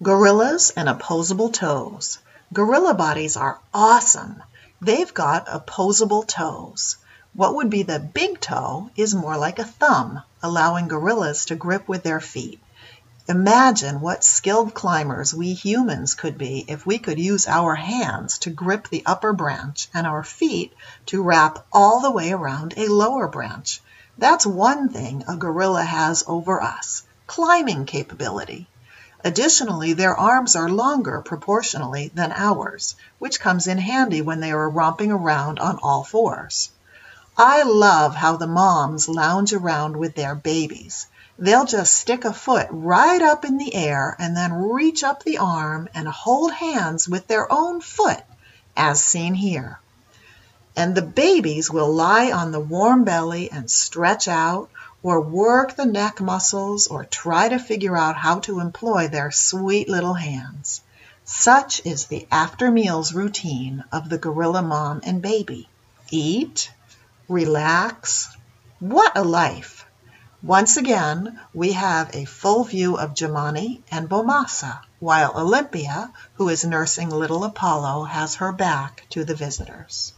Gorillas and opposable toes. Gorilla bodies are awesome. They've got opposable toes. What would be the big toe is more like a thumb, allowing gorillas to grip with their feet. Imagine what skilled climbers we humans could be if we could use our hands to grip the upper branch and our feet to wrap all the way around a lower branch. That's one thing a gorilla has over us climbing capability. Additionally, their arms are longer proportionally than ours, which comes in handy when they are romping around on all fours. I love how the moms lounge around with their babies. They'll just stick a foot right up in the air and then reach up the arm and hold hands with their own foot, as seen here. And the babies will lie on the warm belly and stretch out or work the neck muscles or try to figure out how to employ their sweet little hands. Such is the after meals routine of the gorilla mom and baby. Eat, relax. What a life! Once again, we have a full view of Jamani and Bomassa, while Olympia, who is nursing little Apollo, has her back to the visitors.